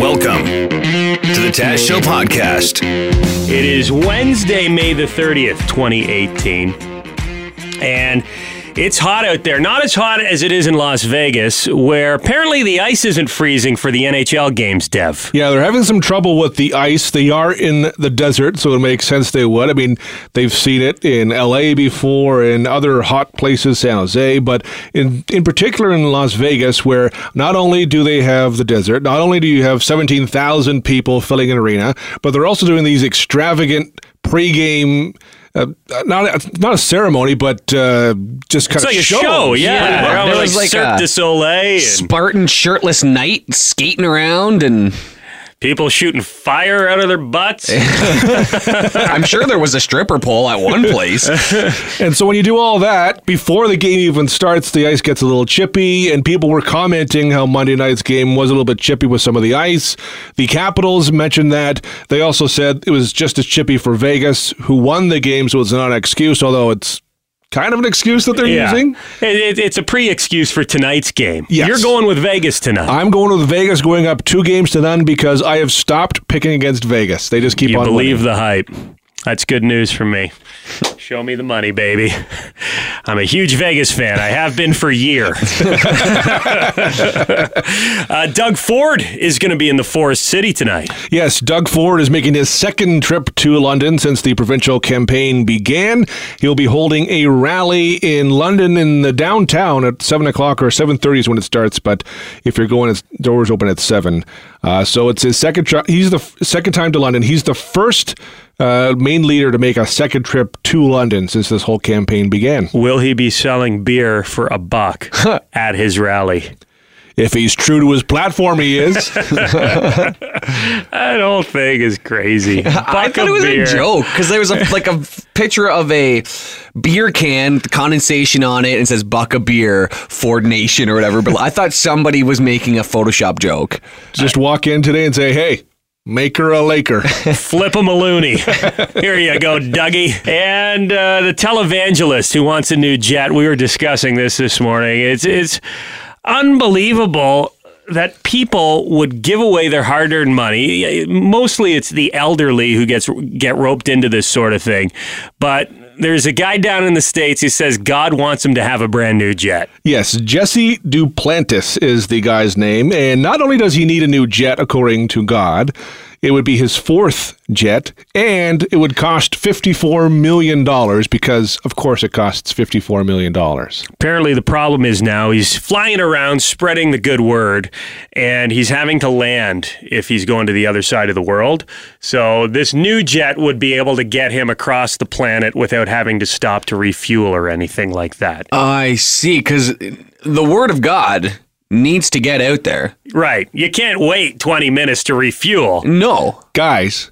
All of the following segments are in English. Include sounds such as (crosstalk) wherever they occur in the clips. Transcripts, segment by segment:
Welcome to the Taz Show podcast. It is Wednesday, May the 30th, 2018. And it's hot out there. Not as hot as it is in Las Vegas, where apparently the ice isn't freezing for the NHL games, Dev. Yeah, they're having some trouble with the ice. They are in the desert, so it makes sense they would. I mean, they've seen it in LA before, in other hot places, San Jose, but in in particular in Las Vegas, where not only do they have the desert, not only do you have 17,000 people filling an arena, but they're also doing these extravagant pregame uh, not not a ceremony, but uh, just kind It's of like a show. show, yeah. Yeah, there was like Cirque a du Soleil and Spartan shirtless knight skating around, and people shooting fire out of their butts. (laughs) I'm sure there was a stripper pole at one place. (laughs) And so when you do all that, before the game even starts, the ice gets a little chippy, and people were commenting how Monday night's game was a little bit chippy with some of the ice. The Capitals mentioned that. They also said it was just as chippy for Vegas, who won the game, so it's not an excuse, although it's kind of an excuse that they're Yeah. using. It, it- it's a pre excuse for tonight's game. Yes. You're going with Vegas tonight. I'm going with Vegas going up two games to none because I have stopped picking against Vegas. They just keep you on believe winning. the hype. That's good news for me. Show me the money, baby. I'm a huge Vegas fan. I have been for years. (laughs) uh, Doug Ford is going to be in the Forest City tonight. Yes, Doug Ford is making his second trip to London since the provincial campaign began. He'll be holding a rally in London in the downtown at seven o'clock or seven thirty is when it starts. But if you're going, it's doors open at seven. Uh, so it's his second. Tri- he's the f- second time to London. He's the first uh, main leader to make a second trip to London since this whole campaign began. Will he be selling beer for a buck at his rally? If he's true to his platform, he is. (laughs) (laughs) That whole thing is crazy. I Buck thought of it was beer. a joke because there was a, like a picture of a beer can, with condensation on it, and it says "Buck a Beer, Ford Nation" or whatever. But I thought somebody was making a Photoshop joke. Just walk in today and say, "Hey, make her a Laker." (laughs) Flip him a loonie. Here you go, Dougie. And uh, the televangelist who wants a new jet. We were discussing this this morning. It's it's unbelievable that people would give away their hard-earned money. Mostly, it's the elderly who gets get roped into this sort of thing. But there's a guy down in the states who says God wants him to have a brand new jet. Yes, Jesse Duplantis is the guy's name, and not only does he need a new jet according to God, it would be his fourth jet, and it would cost $54 million because, of course, it costs $54 million. Apparently, the problem is now he's flying around spreading the good word, and he's having to land if he's going to the other side of the world. So, this new jet would be able to get him across the planet without having to stop to refuel or anything like that. I see, because the word of God needs to get out there. Right. You can't wait 20 minutes to refuel. No, Guys,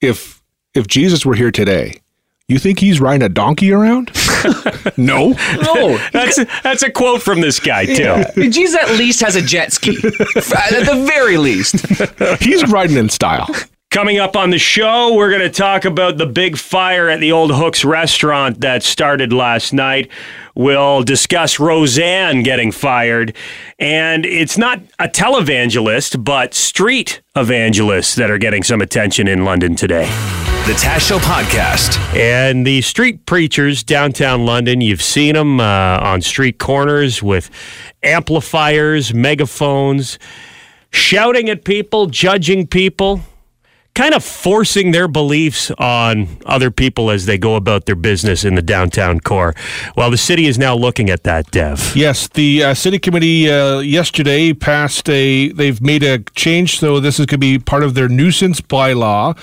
if if Jesus were here today, you think he's riding a donkey around? (laughs) no. no. (laughs) That's, that's a quote from this guy, too. Jesus at least has a jet ski, (laughs) at the very least. He's riding in style. Coming up on the show, we're going to talk about the big fire at the Old Hooks restaurant that started last night. We'll discuss Roseanne getting fired. And it's not a televangelist, but street evangelists that are getting some attention in London today. The Taz Show podcast. And the street preachers downtown London, you've seen them uh, on street corners with amplifiers, megaphones, shouting at people, judging people, kind of forcing their beliefs on other people as they go about their business in the downtown core. Well, the city is now looking at that, Dev. Yes, the uh, city committee uh, yesterday passed a. They've made a change, so this is going to be part of their nuisance bylaw.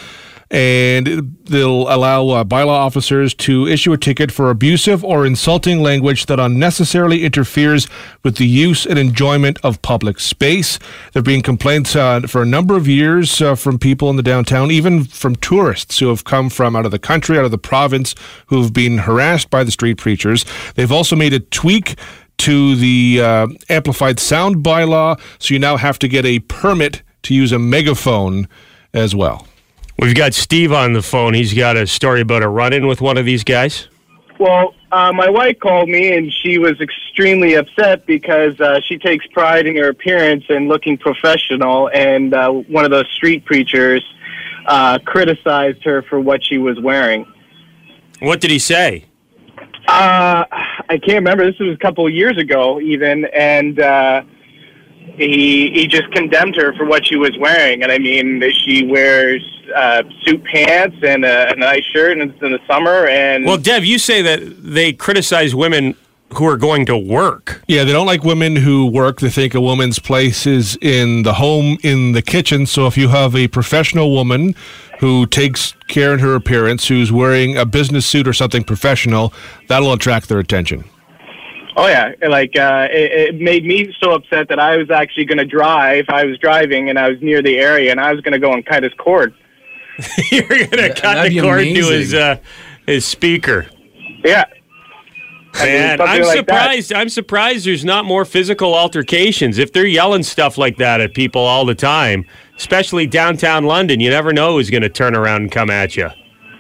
And they'll allow uh, bylaw officers to issue a ticket for abusive or insulting language that unnecessarily interferes with the use and enjoyment of public space. There have been complaints uh, for a number of years uh, from people in the downtown, even from tourists who have come from out of the country, out of the province, who have been harassed by the street preachers. They've also made a tweak to the uh, amplified sound bylaw, so you now have to get a permit to use a megaphone as well. We've got Steve on the phone. He's got a story about a run in with one of these guys. Well, uh, my wife called me and she was extremely upset because uh, she takes pride in her appearance and looking professional. And uh, one of those street preachers uh, criticized her for what she was wearing. What did he say? Uh, I can't remember. This was a couple of years ago, even, and uh, he he just condemned her for what she was wearing. And I mean, she wears uh, suit pants and a, a nice shirt, and it's in the summer. And Well, Dev, you say that they criticize women who are going to work. Yeah, they don't like women who work. They think a woman's place is in the home, in the kitchen. So if you have a professional woman who takes care in her appearance, who's wearing a business suit or something professional, that'll attract their attention. Oh yeah, like uh, it, it made me so upset that I was actually going to drive. I was driving and I was near the area, and I was going to go and (laughs) cut his cord. You're going to cut the be cord to his uh, his speaker. Yeah, I mean, Man, something I'm like that. surprised. I'm surprised there's not more physical altercations. If they're yelling stuff like that at people all the time, especially downtown London, you never know who's going to turn around and come at you.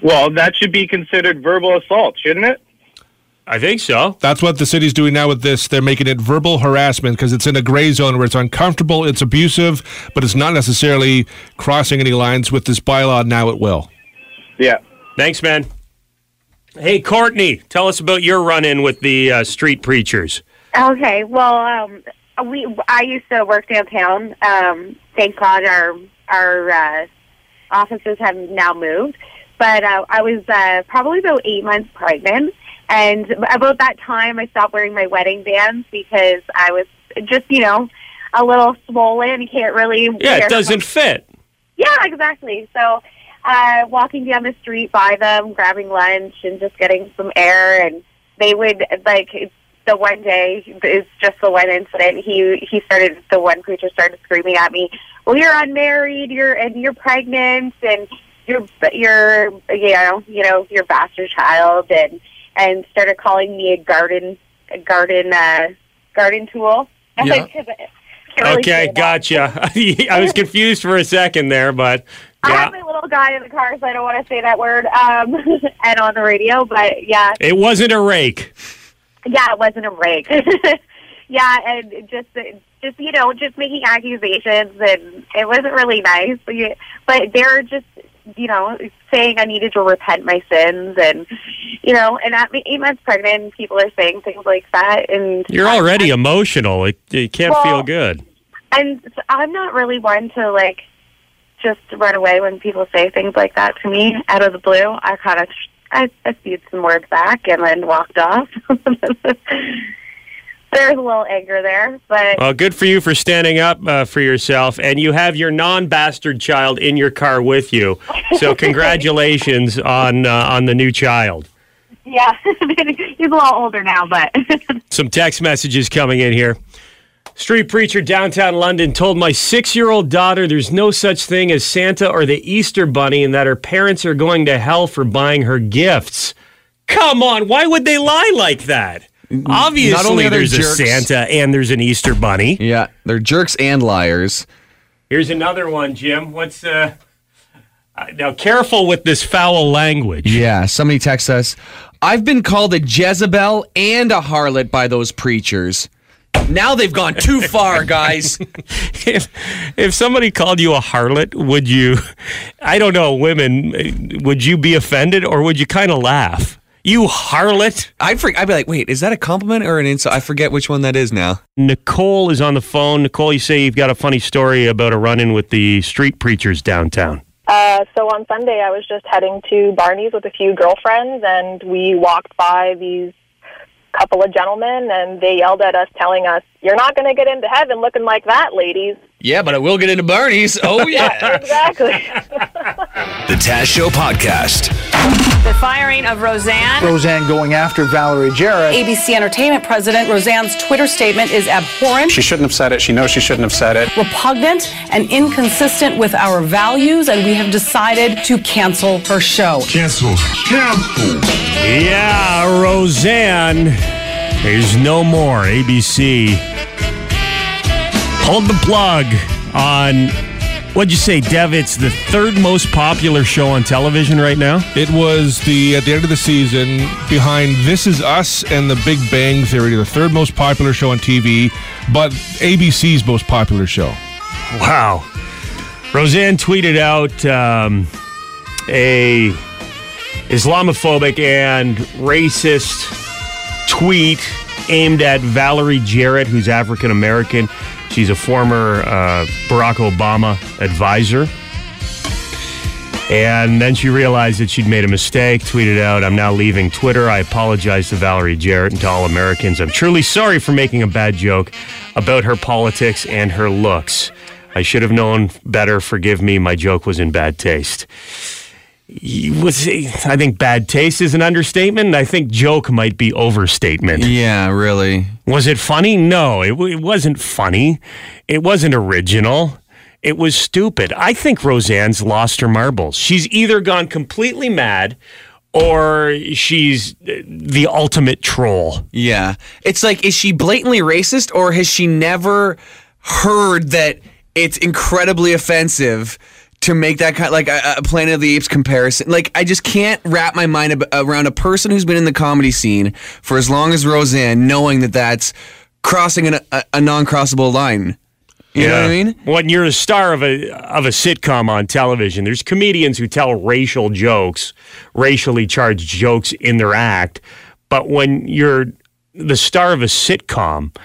Well, that should be considered verbal assault, shouldn't it? I think so. That's what the city's doing now with this. They're making it verbal harassment because it's in a gray zone where it's uncomfortable, it's abusive, but it's not necessarily crossing any lines. With this bylaw, now it will. Yeah. Thanks, man. Hey, Courtney, tell us about your run-in with the uh, street preachers. Okay, well, um, we I used to work downtown. Um, thank God our our uh, offices have now moved, but uh, I was uh, probably about eight months pregnant, and about that time I stopped wearing my wedding bands because I was just you know a little swollen. You can't really Yeah, wear it doesn't fit. yeah, exactly. So, uh, walking down the street by them, grabbing lunch, and just getting some air, and they would like the one day is just the one incident. He he started the one preacher started screaming at me. Well, you're unmarried. You're and you're pregnant, and you're you're you know you know your bastard child, and and started calling me a garden a garden uh, garden tool. (laughs) Yeah. Really Okay, gotcha. (laughs) I was confused for a second there, but I have my little guy in the car, so I don't want to say that word. Um, (laughs) and on the radio, but yeah, it wasn't a rake. yeah, it wasn't a rake. yeah, and just, just you know, just making accusations, and it wasn't really nice. But But they're just, you know, saying I needed to repent my sins, and you know, and at eight months pregnant, people are saying things like that, and You're I- already emotional. It, it can't Well- feel good. and I'm not really one to like just run away when people say things like that to me out of the blue. I kind of I, I spewed some words back and then walked off. (laughs) There's a little anger there, but Well, good for you for standing up uh, for yourself, and you have your non-bastard child in your car with you. So (laughs) congratulations on uh, on the new child. yeah, (laughs) he's a little older now, but (laughs) Some text messages coming in here. Street preacher downtown London told my six year old daughter there's no such thing as Santa or the Easter Bunny and that her parents are going to hell for buying her gifts. Come on, why would they lie like that? Obviously, are they there's a jerks- Santa and there's an Easter Bunny. Yeah, they're jerks and liars. Here's another one, Jim. What's uh, uh now careful with this foul language. Yeah, somebody texts us. I've been called a Jezebel and a harlot by those preachers. Now they've gone too (laughs) far, guys. if if somebody called you a harlot, would you? I don't know, women. Would you be offended or would you kind of laugh? You harlot. I'd, freak, I'd be like, wait, is that a compliment or an insult? I forget which one that is now. Nicole is on the phone. Nicole, you say you've got a funny story about a run-in with the street preachers downtown. Uh, so on Sunday, I was just heading to Barney's with a few girlfriends, and we walked by these couple of gentlemen, and they yelled at us, telling us, "You're not going to get into heaven looking like that, ladies." Yeah, but I will get into Barney's. Oh, (laughs) yeah. Exactly. (laughs) The Taz Show Podcast. The firing of Roseanne. Roseanne going after Valerie Jarrett. ABC Entertainment president Roseanne's Twitter statement is abhorrent, She shouldn't have said it. She knows she shouldn't have said it. repugnant, and inconsistent with our values, and we have decided to cancel her show. Cancel. Cancel. Yeah, Roseanne is no more. ABC pulled the plug on. What'd you say, Dev? It's the third most popular show on television right now. It was the at the end of the season behind This Is Us and The Big Bang Theory, the third most popular show on TV, but ABC's most popular show. Wow. Roseanne tweeted out um, a Islamophobic and racist tweet aimed at Valerie Jarrett, who's African American. She's a former uh, Barack Obama advisor. And then she realized that she'd made a mistake, tweeted out, I'm now leaving Twitter. I apologize to Valerie Jarrett and to all Americans. I'm truly sorry for making a bad joke about her politics and her looks. I should have known better. Forgive me. My joke was in bad taste. Was I think bad taste is an understatement. I think joke might be overstatement. Yeah, really. Was it funny? No, it, it wasn't funny. It wasn't original. It was stupid. I think Roseanne's lost her marbles. She's either gone completely mad or she's uh, the ultimate troll. Yeah. It's like, is she blatantly racist or has she never heard that it's incredibly offensive to make that kind like a, a Planet of the Apes comparison? Like, I just can't wrap my mind ab- around a person who's been in the comedy scene for as long as Roseanne, knowing that that's crossing an, a, a non crossable line. You know what I mean? When you're a star of a of a sitcom on television, there's comedians who tell racial jokes, racially charged jokes in their act. But when you're the star of a sitcom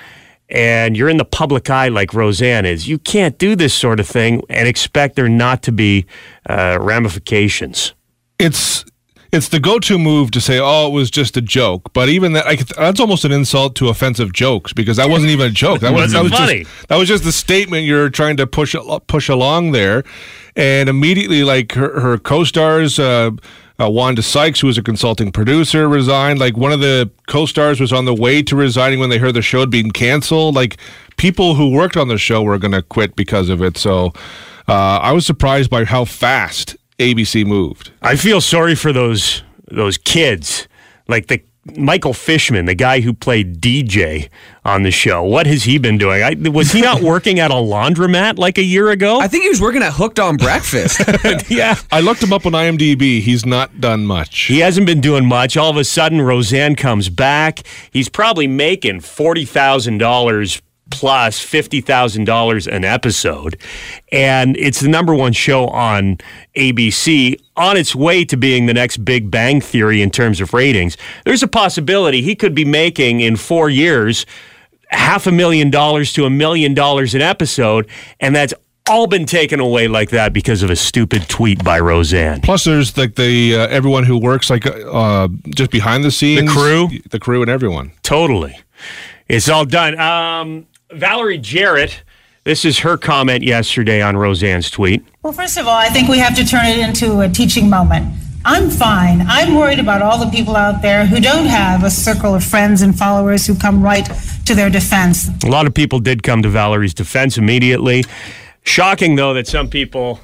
and you're in the public eye like Roseanne is, you can't do this sort of thing and expect there not to be uh, ramifications. It's it's the go-to move to say, "Oh, it was just a joke." But even that, I, that's almost an insult to offensive jokes because that wasn't even a joke. That (laughs) was, that Wasn't was funny. just that was just the statement you're trying to push push along there, and immediately, like her, her co-stars. Uh, uh, Wanda Sykes, who was a consulting producer, resigned. Like one of the co-stars was on the way to resigning when they heard the show had been canceled. Like people who worked on the show were going to quit because of it. So uh, I was surprised by how fast ABC moved. I feel sorry for those those kids, like the Michael Fishman, the guy who played DJ on the show. What has he been doing? I, was he not (laughs) working at a laundromat like a year ago? I think he was working at Hooked on Breakfast. (laughs) yeah. I looked him up on IMDb. He's not done much. He hasn't been doing much. All of a sudden, Roseanne comes back. He's probably making forty thousand dollars plus fifty thousand dollars an episode, and it's the number one show on ABC. On its way to being the next Big Bang Theory in terms of ratings. There's a possibility he could be making in four years half a million dollars to a million dollars an episode, and that's all been taken away like that because of a stupid tweet by Roseanne. Plus, there's like the uh, everyone who works like uh, just behind the scenes, the crew? the crew, and everyone. Totally. It's all done. Um, Valerie Jarrett, this is her comment yesterday on Roseanne's tweet. Well, first of all, I think we have to turn it into a teaching moment. I'm fine. I'm worried about all the people out there who don't have a circle of friends and followers who come right to their defense. A lot of people did come to Valerie's defense immediately. Shocking, though, that some people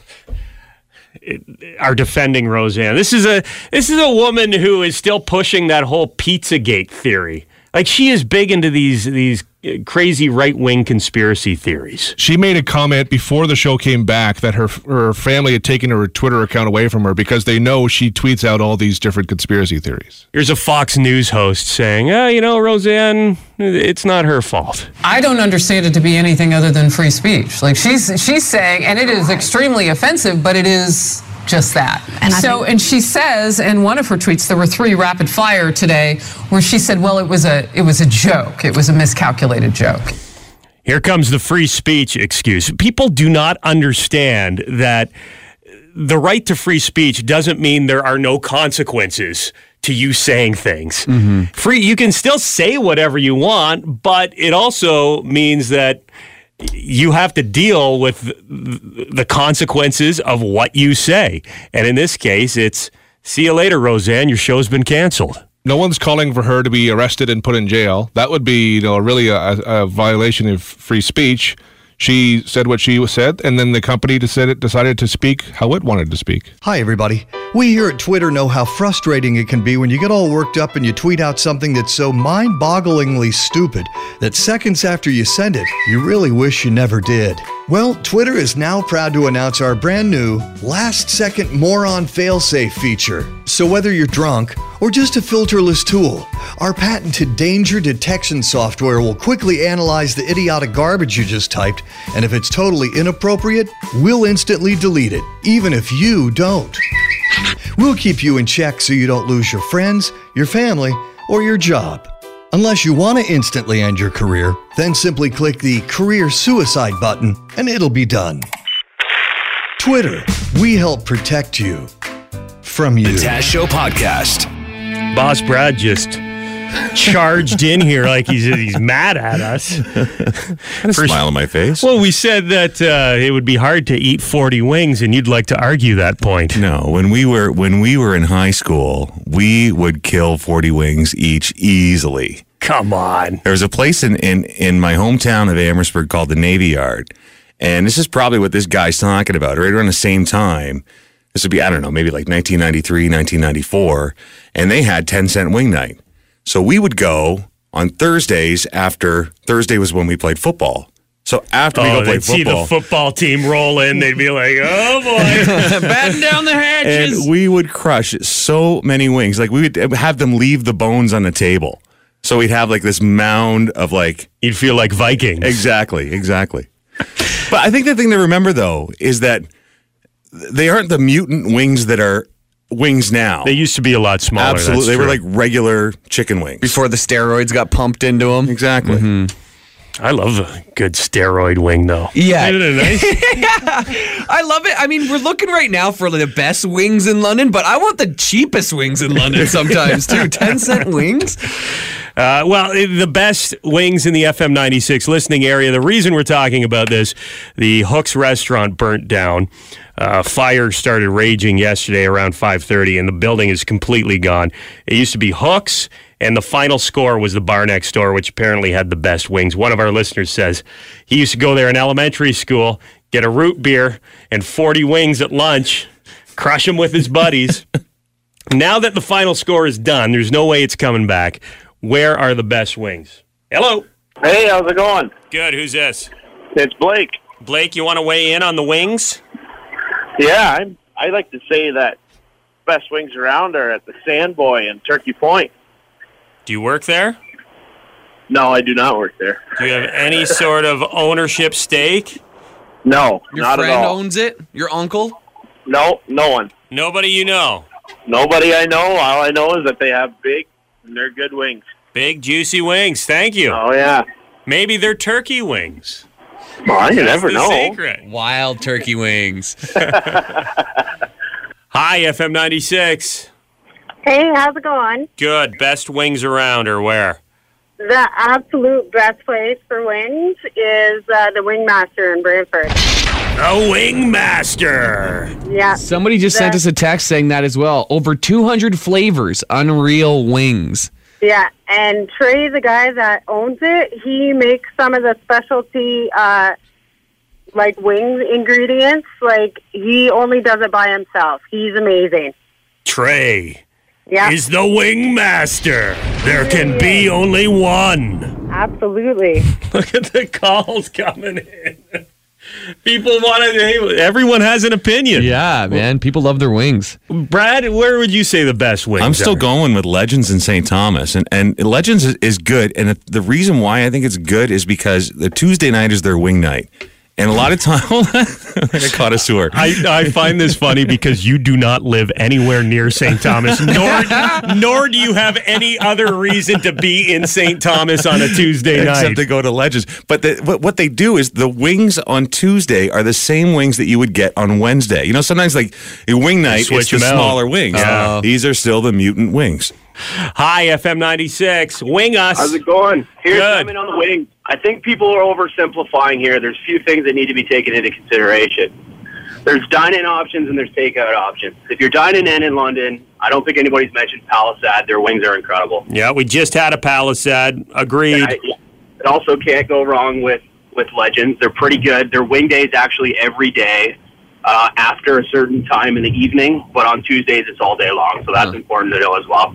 eh, are defending Roseanne. This is a this is a woman who is still pushing that whole Pizzagate theory. Like she is big into these these uh, crazy right wing conspiracy theories. She made a comment before the show came back that her her family had taken her Twitter account away from her because they know she tweets out all these different conspiracy theories. Here's a Fox News host saying, "Ah, you know, Roseanne, it's not her fault." I don't understand it to be anything other than free speech. Like she's she's saying, and it is extremely offensive, but it is just that. And so, and she says in one of her tweets, there were three rapid fire today, where she said, "Well, it was a it was a joke. It was a miscalculated joke." Here comes the free speech excuse. People do not understand that the right to free speech doesn't mean there are no consequences to you saying things. Mm-hmm. Free you can still say whatever you want, but it also means that you have to deal with the, the consequences of what you say. And in this case, it's see you later, Roseanne. Your show's been canceled. No one's calling for her to be arrested and put in jail. That would be, you know, really a, a violation of free speech. She said what she said, and then the company decided, decided to speak how it wanted to speak. Hi, everybody. We here at Twitter know how frustrating it can be when you get all worked up and you tweet out something that's so mind bogglingly stupid that seconds after you send it, you really wish you never did. Well, Twitter is now proud to announce our brand new last second moron failsafe feature. So whether you're drunk or just a filterless tool, our patented danger detection software will quickly analyze the idiotic garbage you just typed, and if it's totally inappropriate, we'll instantly delete it, even if you don't. We'll keep you in check so you don't lose your friends, your family, or your job. Unless you want to instantly end your career, then simply click the career suicide button and it'll be done. Twitter, we help protect you from you. The Taz Show Podcast. Boss Brad just charged in here like he's he's mad at us. (laughs) a smile on my face. Well, we said that uh, it would be hard to eat forty wings, and you'd like to argue that point. No, when we were when we were in high school, we would kill forty wings each easily. Come on. There was a place in in in my hometown of Amherstburg called the Navy Yard, and this is probably what this guy's talking about. Right around the same time. This would be, I don't know, maybe like 1993, 1994. And they had 10 cent wing night. So we would go on Thursdays after Thursday was when we played football. So after we oh, go play they'd see the football, football team roll in, they'd be like, "Oh boy, (laughs) batten down the hatches." and we would crush so many wings. Like we would have them leave the bones on the table. So we'd have like this mound of like you'd feel like Vikings. Exactly, exactly. but I think the thing to remember though is that they aren't the mutant wings that are wings now. They used to be a lot smaller. Absolutely, that's they were like regular chicken wings. Before the steroids got pumped into them. Exactly. I love a good steroid wing, though. Yeah. Isn't it nice? (laughs) I love it. I mean, we're looking right now for the best wings in London, but I want the cheapest wings in London (laughs) sometimes too. (laughs) 10 cent wings. Uh, well, eh, the best wings in the FM 96 listening area. The reason we're talking about this, the Hooks restaurant burnt down. Uh, fire started raging yesterday around 5:30, and the building is completely gone. It used to be Hooks, and the final score was the bar next door, which apparently had the best wings. One of our listeners says he used to go there in elementary school, get a root beer and 40 wings at lunch, crush them with his buddies. (laughs) now that the final score is done, there's no way it's coming back. Where are the best wings? Hello. Hey, how's it going? Good. Who's this? It's Blake. Blake, you want to weigh in on the wings? Yeah, I'm, I like to say that best wings around are at the Sandboy in Turkey Point. Do you work there? No, I do not work there. Do you have any sort of ownership stake? No, Your not friend at all. owns it? Your uncle? No, no one. Nobody you know. Nobody I know. All I know is that they have big and they're good wings. Big juicy wings. Thank you. Oh yeah. Maybe they're turkey wings. Well, you That's never the know. secret. Wild turkey wings. (laughs) (laughs) Hi, FM 96. Hey, how's it going? Good. Best wings around or where? The absolute best place for wings is uh, the Wingmaster in Brantford. The Wingmaster. Yeah. Somebody just sent us a text saying that as well. Over 200 flavors, unreal wings. Yeah, and Trey, the guy that owns it, he makes some of the specialty, uh, like wings ingredients. Like he only does it by himself. He's amazing. Trey Yeah, is the wing master. There can be only one. absolutely. (laughs) Look at the calls coming in. People want to. Everyone has an opinion. Yeah, man. People love their wings. Brad, where would you say the best wings? I'm still are? going with Legends in St. Thomas, and and Legends is, is good. And the reason why I think it's good is because the Tuesday night is their wing night, and a lot of time, (laughs) like a connoisseur. I, I find this funny because you do not live anywhere near St. Thomas, nor nor do you have any other reason to be in St. Thomas on a Tuesday Except night. Except to go to Legends, but the, what, what they do is the wings on Tuesday are the same wings that you would get on Wednesday. You know, sometimes like a wing night, it's the them out. smaller wings. Yeah. These are still the mutant wings. Hi, FM 96. Wing us. How's it going? Here's Good. coming on the wings. I think people are oversimplifying here. There's a few things that need to be taken into consideration. There's dine-in options and there's takeout options. If you're dining in in London, I don't think anybody's mentioned Palasad. Their wings are incredible. Yeah, we just had a Palasad. Agreed. I, it also can't go wrong with with Legends. They're pretty good. Their wing day is actually every day uh, after a certain time in the evening, but on Tuesdays it's all day long. So that's important to know as well.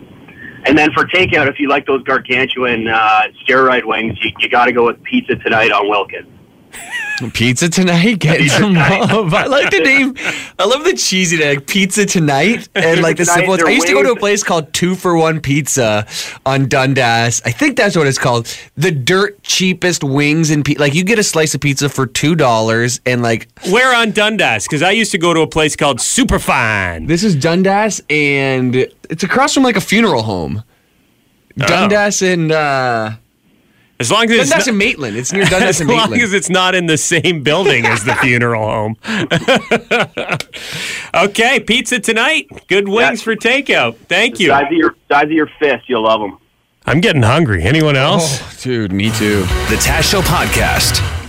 And then for takeout, if you like those gargantuan uh, steroid wings, you, you got to go with Pizza Tonight on Wilkins. (laughs) Pizza tonight, getting some love. I like the name. I love the cheesy name, Pizza Tonight, and like the simple. I used to go to a place called Two for One Pizza on Dundas. I think that's what it's called. The dirt cheapest wings and pe- like you get a slice of pizza for two dollars, and like Where on Dundas? Because I used to go to a place called Superfine. this is Dundas, and it's across from like a funeral home. Oh. Dundas and uh, As long as it's Dundas not, and Maitland. It's near (laughs) Dundas as and long Maitland. as it's not in the same building as the funeral home. (laughs) okay, pizza tonight. Good wings for takeout. Thank you. Size of your size of your fist, you'll love them. I'm getting hungry. Anyone else? Oh, dude, me too. The Taz Show Podcast.